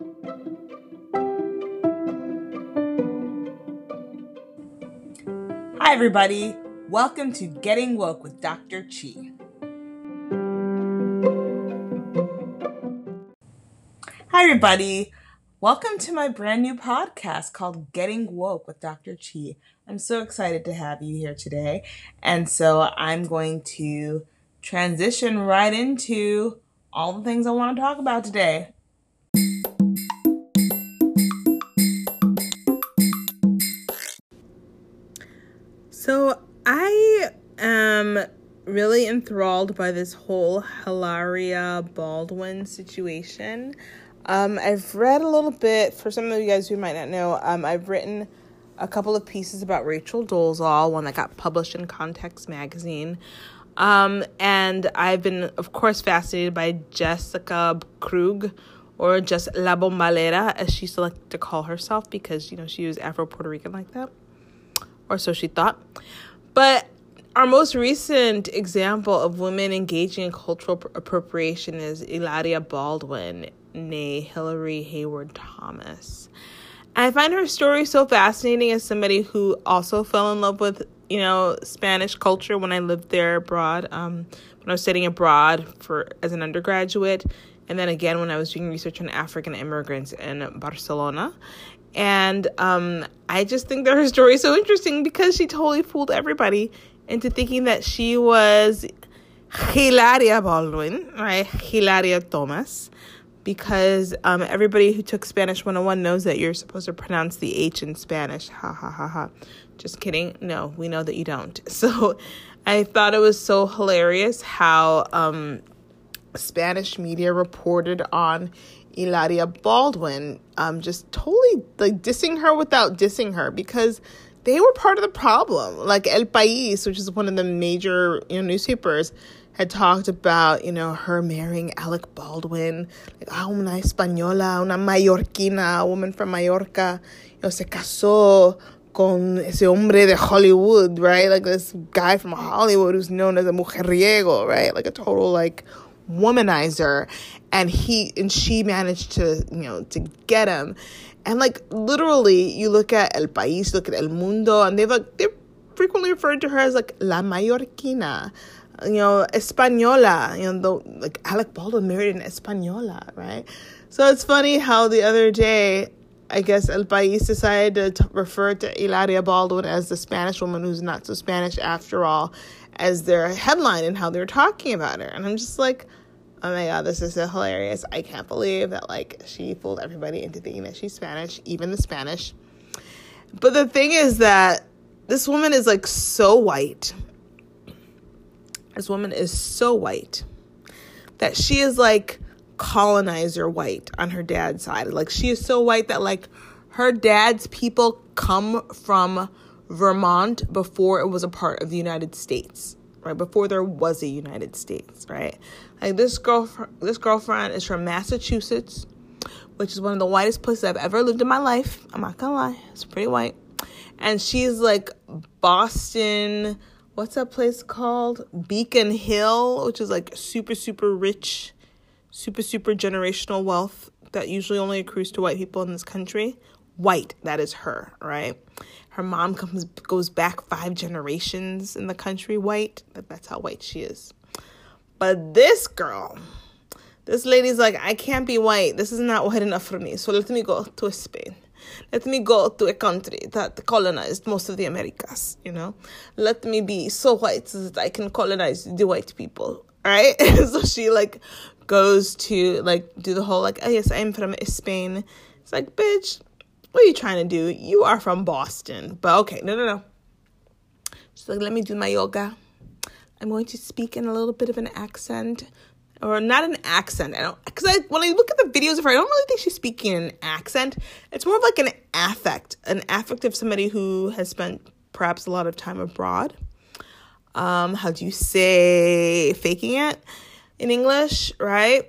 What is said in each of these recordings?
Hi, everybody. Welcome to Getting Woke with Dr. Chi. Hi, everybody. Welcome to my brand new podcast called Getting Woke with Dr. Chi. I'm so excited to have you here today. And so I'm going to transition right into all the things I want to talk about today. Really enthralled by this whole Hilaria Baldwin situation. Um, I've read a little bit, for some of you guys who might not know, um, I've written a couple of pieces about Rachel Dolezal, one that got published in Context magazine. Um, and I've been, of course, fascinated by Jessica Krug, or just La Bombalera, as she selected to call herself, because, you know, she was Afro Puerto Rican like that, or so she thought. But our most recent example of women engaging in cultural appropriation is Hilaria Baldwin, nay Hillary Hayward Thomas. I find her story so fascinating as somebody who also fell in love with, you know, Spanish culture when I lived there abroad, um, when I was studying abroad for as an undergraduate, and then again when I was doing research on African immigrants in Barcelona. And um, I just think that her story is so interesting because she totally fooled everybody into thinking that she was Hilaria Baldwin, right? Hilaria Thomas because um, everybody who took Spanish 101 knows that you're supposed to pronounce the H in Spanish. Ha ha ha ha. Just kidding. No, we know that you don't. So I thought it was so hilarious how um, Spanish media reported on Hilaria Baldwin, um, just totally like dissing her without dissing her because they were part of the problem. Like El País, which is one of the major you know, newspapers, had talked about, you know, her marrying Alec Baldwin, like, ah, una española, una mallorquina, a woman from Mallorca, you know, se casó con ese hombre de Hollywood, right? Like this guy from Hollywood who's known as a mujeriego, right? Like a total like womanizer. And he and she managed to, you know, to get him. And like literally you look at El País, look at El Mundo, and they've like they're frequently referred to her as like La Mallorquina you know, Española, you know, the, like Alec Baldwin married an Española, right? So it's funny how the other day, I guess El País decided to refer to Hilaria Baldwin as the Spanish woman who's not so Spanish after all, as their headline and how they're talking about her. And I'm just like, oh my god, this is so hilarious. I can't believe that like she fooled everybody into thinking that she's Spanish, even the Spanish. But the thing is that this woman is like so white this woman is so white that she is like colonizer white on her dad's side. Like she is so white that like her dad's people come from Vermont before it was a part of the United States, right? Before there was a United States, right? Like this girl, this girlfriend is from Massachusetts, which is one of the whitest places I've ever lived in my life. I'm not gonna lie, it's pretty white, and she's like Boston what's that place called? Beacon Hill, which is like super, super rich, super, super generational wealth that usually only accrues to white people in this country. White, that is her, right? Her mom comes goes back five generations in the country, white. That's how white she is. But this girl, this lady's like, I can't be white. This is not white enough for me. So let me go to Spain. Let me go to a country that colonized most of the Americas, you know? Let me be so white so that I can colonize the white people, right? so she like goes to like do the whole like, oh yes, I'm from Spain. It's like, bitch, what are you trying to do? You are from Boston. But okay, no, no, no. She's like, let me do my yoga. I'm going to speak in a little bit of an accent or not an accent. I don't because I when I look at the videos of her, I don't really think she's speaking in an accent. It's more of like an affect, an affect of somebody who has spent perhaps a lot of time abroad. Um, how do you say faking it in English, right?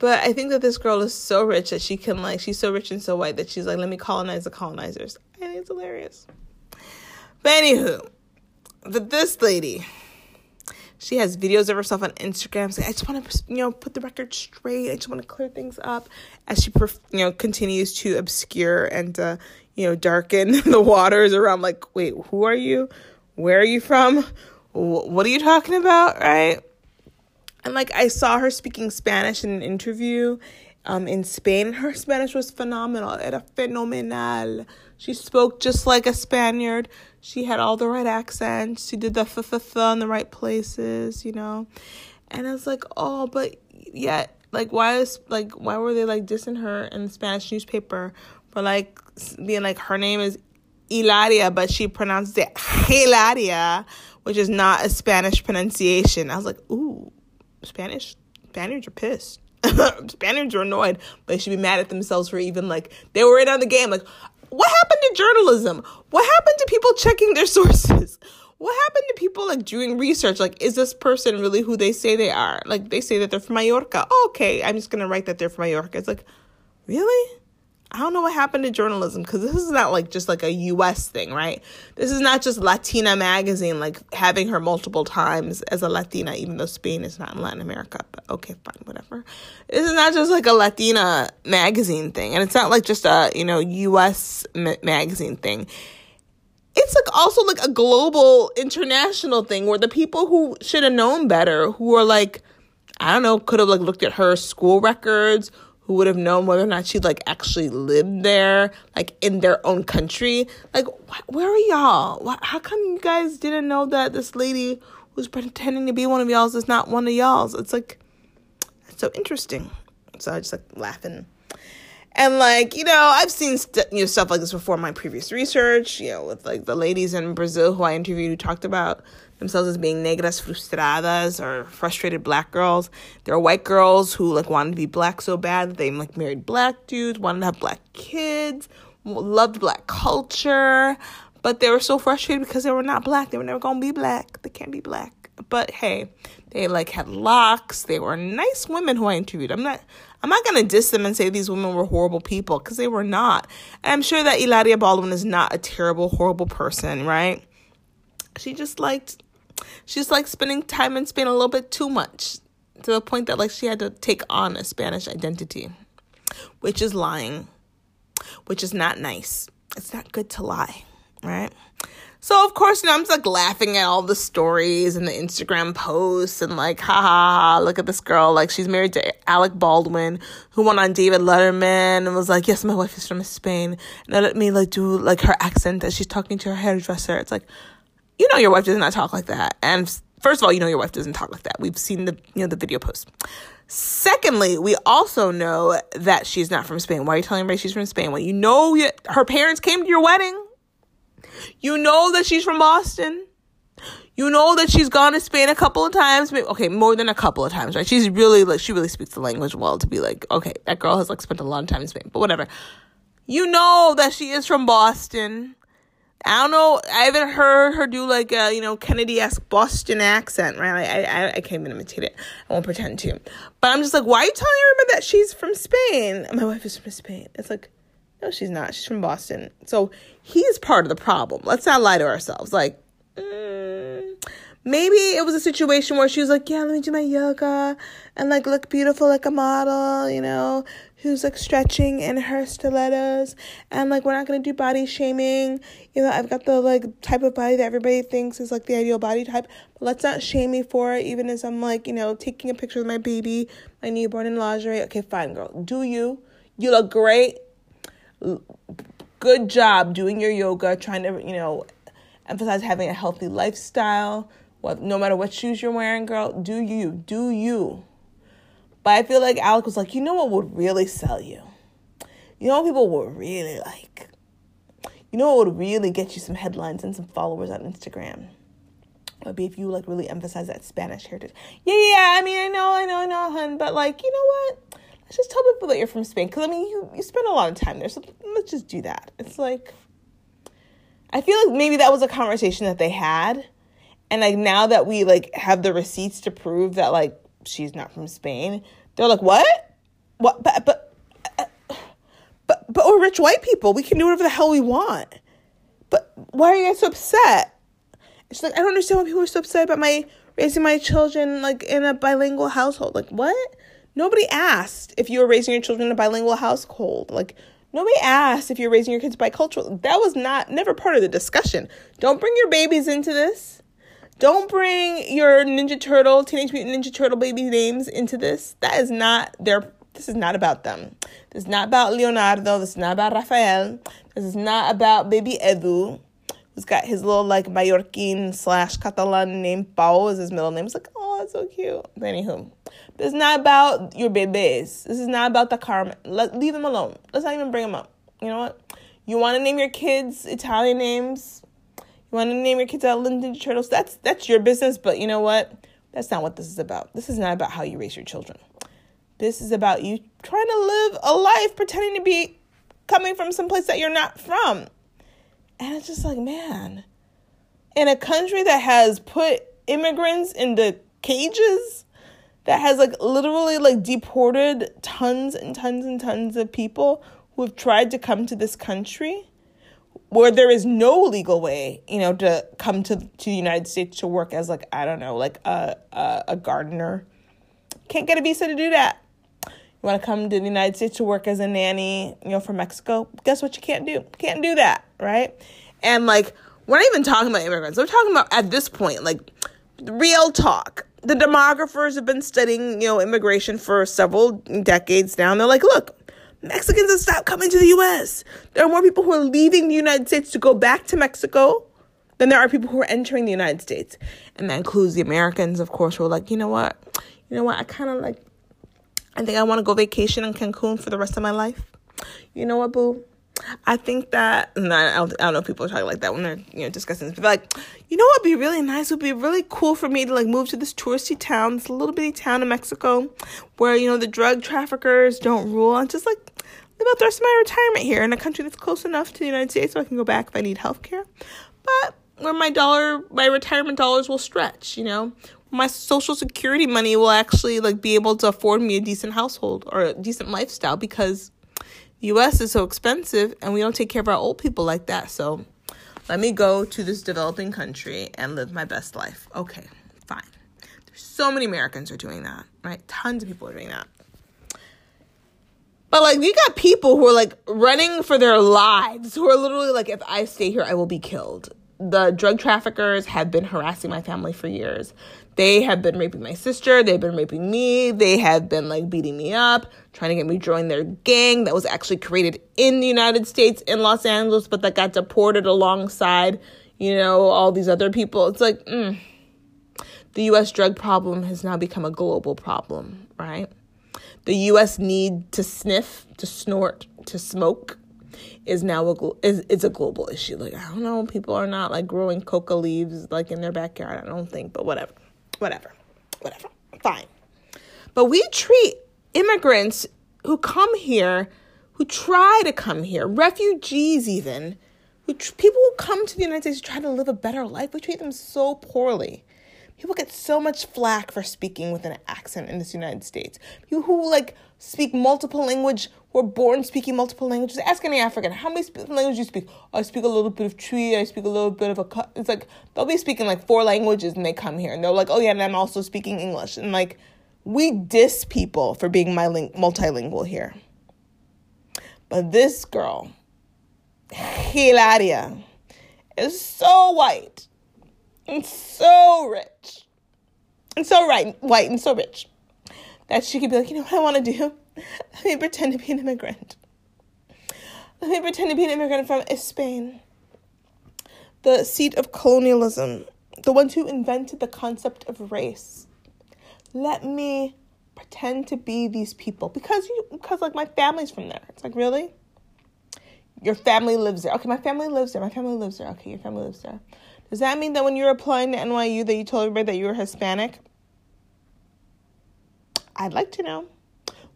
But I think that this girl is so rich that she can like she's so rich and so white that she's like, let me colonize the colonizers. I think it's hilarious. But anywho, but this lady She has videos of herself on Instagram saying, "I just want to, you know, put the record straight. I just want to clear things up." As she, you know, continues to obscure and, uh, you know, darken the waters around. Like, wait, who are you? Where are you from? What are you talking about? Right? And like, I saw her speaking Spanish in an interview, um, in Spain. Her Spanish was phenomenal. Era fenomenal. She spoke just like a Spaniard. She had all the right accents. She did the f f in the right places, you know. And I was like, oh, but yet, like, why is like why were they like dissing her in the Spanish newspaper for like being like her name is Hilaria, but she pronounced it Hilaria, which is not a Spanish pronunciation. I was like, ooh, Spanish Spaniards are pissed. Spaniards are annoyed, they should be mad at themselves for even like they were in on the game. Like, what happened to journalism? What happened to people checking their sources? What happened to people like doing research? Like, is this person really who they say they are? Like, they say that they're from Mallorca. Oh, okay, I'm just gonna write that they're from Mallorca. It's like, really? I don't know what happened to journalism because this is not like just like a US thing, right? This is not just Latina magazine, like having her multiple times as a Latina, even though Spain is not in Latin America. But okay, fine, whatever. This is not just like a Latina magazine thing, and it's not like just a you know US ma- magazine thing. It's like also like a global, international thing where the people who should have known better, who are like, I don't know, could have like looked at her school records who would have known whether or not she like actually lived there, like in their own country. Like, wh- where are y'all? how come you guys didn't know that this lady who's pretending to be one of y'all's is not one of y'all's? It's like, it's so interesting. So I just like laughing. And like, you know, I've seen st- you know stuff like this before in my previous research, you know, with like the ladies in Brazil who I interviewed who talked about themselves as being negras frustradas or frustrated black girls. There are white girls who like wanted to be black so bad that they like married black dudes, wanted to have black kids, loved black culture, but they were so frustrated because they were not black. They were never gonna be black. They can't be black. But hey, they like had locks. They were nice women who I interviewed. I'm not I'm not gonna diss them and say these women were horrible people because they were not. And I'm sure that Hilaria Baldwin is not a terrible, horrible person, right? She just liked she's like spending time in Spain a little bit too much to the point that like she had to take on a Spanish identity, which is lying, which is not nice. It's not good to lie, right? So of course, you know, I'm just like laughing at all the stories and the Instagram posts and like, ha ha ha, look at this girl. Like she's married to Alec Baldwin, who went on David Letterman and was like, yes, my wife is from Spain. And let me like do like her accent as she's talking to her hairdresser. It's like, you know your wife does not talk like that. And first of all, you know your wife doesn't talk like that. We've seen the you know the video post. Secondly, we also know that she's not from Spain. Why are you telling everybody she's from Spain? Well, you know her parents came to your wedding. You know that she's from Boston. You know that she's gone to Spain a couple of times. Maybe, okay, more than a couple of times, right? She's really like she really speaks the language well to be like, okay, that girl has like spent a lot of time in Spain. But whatever. You know that she is from Boston. I don't know. I haven't heard her do like a you know Kennedy esque Boston accent, right? I, I I can't even imitate it. I won't pretend to. But I'm just like, why are you telling everybody that she's from Spain? My wife is from Spain. It's like, no, she's not. She's from Boston. So he's part of the problem. Let's not lie to ourselves. Like, mm, maybe it was a situation where she was like, yeah, let me do my yoga and like look beautiful like a model, you know, who's like stretching in her stilettos and like we're not gonna do body shaming. You know i've got the like type of body that everybody thinks is like the ideal body type but let's not shame me for it even as i'm like you know taking a picture of my baby my newborn in lingerie. Okay fine girl. Do you? You look great. Good job doing your yoga trying to you know emphasize having a healthy lifestyle what no matter what shoes you're wearing girl do you do you but I feel like Alec was like, you know what would really sell you? You know what people would really like? You know what would really get you some headlines and some followers on Instagram? Would be if you like really emphasize that Spanish heritage. Yeah, yeah, I mean, I know, I know, I know, hun, but like, you know what? Let's just tell people that you're from Spain. Because, I mean, you, you spend a lot of time there, so let's just do that. It's like, I feel like maybe that was a conversation that they had. And like now that we like have the receipts to prove that like she's not from Spain. They're like, what? What? But but uh, but but we're rich white people. We can do whatever the hell we want. But why are you guys so upset? It's like I don't understand why people are so upset about my raising my children like in a bilingual household. Like, what? Nobody asked if you were raising your children in a bilingual household. Like, nobody asked if you're raising your kids bicultural. That was not never part of the discussion. Don't bring your babies into this. Don't bring your Ninja Turtle, Teenage Mutant Ninja Turtle baby names into this. That is not their. This is not about them. This is not about Leonardo. This is not about Rafael. This is not about baby Edu who's got his little like Mallorquin slash Catalan name. Pau is his middle name. It's like, oh, that's so cute. Anywho, this is not about your babies. This is not about the Carmen. Let leave them alone. Let's not even bring them up. You know what? You want to name your kids Italian names. You want to name your kids out Ninja Turtles. That's that's your business. But you know what? That's not what this is about. This is not about how you raise your children. This is about you trying to live a life pretending to be coming from some place that you're not from. And it's just like, man, in a country that has put immigrants into cages, that has like literally like deported tons and tons and tons of people who have tried to come to this country where there is no legal way, you know, to come to to the United States to work as like I don't know, like a a, a gardener. Can't get a visa to do that. You want to come to the United States to work as a nanny, you know, from Mexico? Guess what? You can't do. Can't do that, right? And like, we're not even talking about immigrants. We're talking about at this point, like, real talk. The demographers have been studying, you know, immigration for several decades now. And they're like, look, Mexicans have stopped coming to the US. There are more people who are leaving the United States to go back to Mexico than there are people who are entering the United States. And that includes the Americans, of course, who are like, you know what? You know what? I kind of like, I think I want to go vacation in Cancun for the rest of my life. You know what, boo? I think that I, don't, I don't know if people are talking like that when they're you know discussing this, but like, you know what would be really nice It would be really cool for me to like move to this touristy town, this little bitty town in Mexico, where you know the drug traffickers don't rule, and just like live out the rest of my retirement here in a country that's close enough to the United States so I can go back if I need health care, but where my dollar, my retirement dollars will stretch, you know, my social security money will actually like be able to afford me a decent household or a decent lifestyle because the US is so expensive and we don't take care of our old people like that. So let me go to this developing country and live my best life. Okay, fine. There's so many Americans are doing that, right? Tons of people are doing that. But like we got people who are like running for their lives, who are literally like, if I stay here, I will be killed. The drug traffickers have been harassing my family for years. They have been raping my sister. They've been raping me. They have been like beating me up, trying to get me join their gang that was actually created in the United States in Los Angeles, but that got deported alongside, you know, all these other people. It's like, mm. the US drug problem has now become a global problem, right? The US need to sniff, to snort, to smoke is now a is it's a global issue. Like I don't know, people are not like growing coca leaves like in their backyard. I don't think, but whatever whatever, whatever, fine. But we treat immigrants who come here, who try to come here, refugees even, who tr- people who come to the United States to try to live a better life, we treat them so poorly. People get so much flack for speaking with an accent in this United States. People who like speak multiple language, were born speaking multiple languages. Ask any African, how many languages you speak? I speak a little bit of Twi. I speak a little bit of a. It's like they'll be speaking like four languages and they come here and they're like, oh yeah, and I'm also speaking English. And like, we diss people for being multilingual here. But this girl, Hilaria, is so white and so rich and so right, white and so rich that she could be like, you know what I want to do? Let me pretend to be an immigrant. Let me pretend to be an immigrant from Spain, the seat of colonialism, the ones who invented the concept of race. Let me pretend to be these people because you because like my family's from there. It's like really? Your family lives there. Okay, my family lives there. My family lives there. Okay, your family lives there. Does that mean that when you're applying to NYU that you told everybody that you were Hispanic? I'd like to know.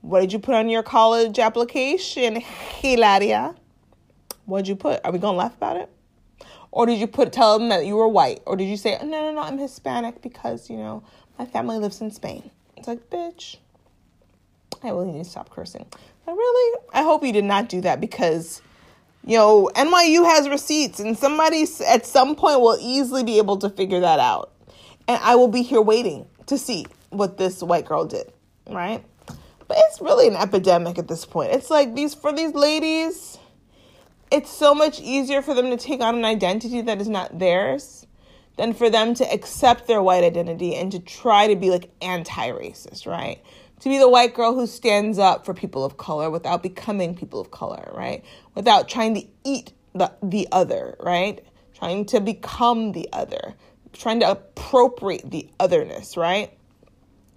What did you put on your college application, Hilaria? What did you put? Are we gonna laugh about it? Or did you put tell them that you were white? Or did you say, no, no, no, I'm Hispanic because, you know, my family lives in Spain? It's like, bitch, I really need to stop cursing. I really, I hope you did not do that because, you know, NYU has receipts and somebody at some point will easily be able to figure that out. And I will be here waiting to see what this white girl did, right? But it's really an epidemic at this point. It's like these for these ladies, it's so much easier for them to take on an identity that is not theirs than for them to accept their white identity and to try to be like anti-racist, right? To be the white girl who stands up for people of color without becoming people of color, right? Without trying to eat the the other, right? Trying to become the other, trying to appropriate the otherness, right?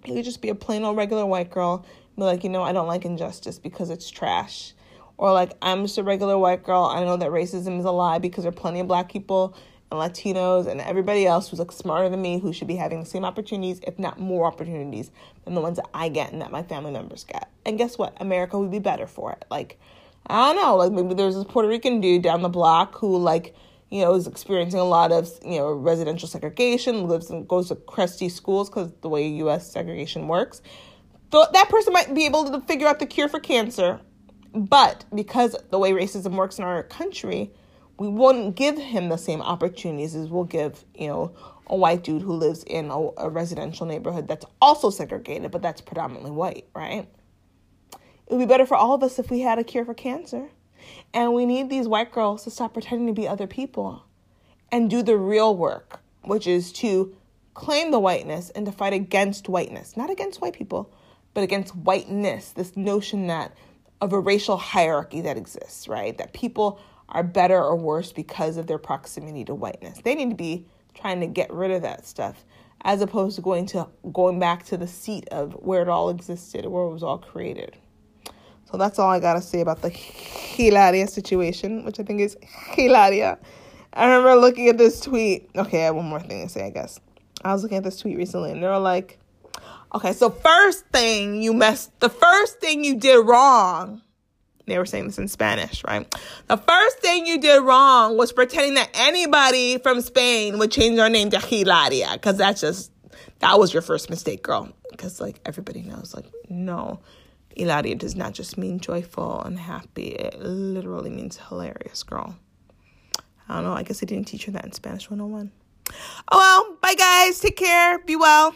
You could just be a plain old regular white girl, be like, you know, I don't like injustice because it's trash. Or like, I'm just a regular white girl. I know that racism is a lie because there are plenty of black people and Latinos and everybody else who's like smarter than me who should be having the same opportunities, if not more opportunities than the ones that I get and that my family members get. And guess what? America would be better for it. Like, I don't know, like maybe there's this Puerto Rican dude down the block who like, you know, is experiencing a lot of, you know, residential segregation, lives and goes to crusty schools because the way US segregation works. So that person might be able to figure out the cure for cancer, but because the way racism works in our country, we wouldn't give him the same opportunities as we'll give, you know, a white dude who lives in a, a residential neighborhood that's also segregated, but that's predominantly white, right? It would be better for all of us if we had a cure for cancer. And we need these white girls to stop pretending to be other people and do the real work, which is to claim the whiteness and to fight against whiteness, not against white people, but against whiteness, this notion that of a racial hierarchy that exists, right? That people are better or worse because of their proximity to whiteness. They need to be trying to get rid of that stuff as opposed to going to going back to the seat of where it all existed, where it was all created. So that's all I gotta say about the Hilaria situation, which I think is Hilaria. I remember looking at this tweet. Okay, I have one more thing to say, I guess. I was looking at this tweet recently and they were like, okay, so first thing you messed, the first thing you did wrong they were saying this in Spanish, right? The first thing you did wrong was pretending that anybody from Spain would change their name to Hilaria, because that's just, that was your first mistake, girl. Because, like, everybody knows, like, no, Hilaria does not just mean joyful and happy, it literally means hilarious, girl. I don't know, I guess I didn't teach her that in Spanish 101. Oh well, bye guys, take care, be well.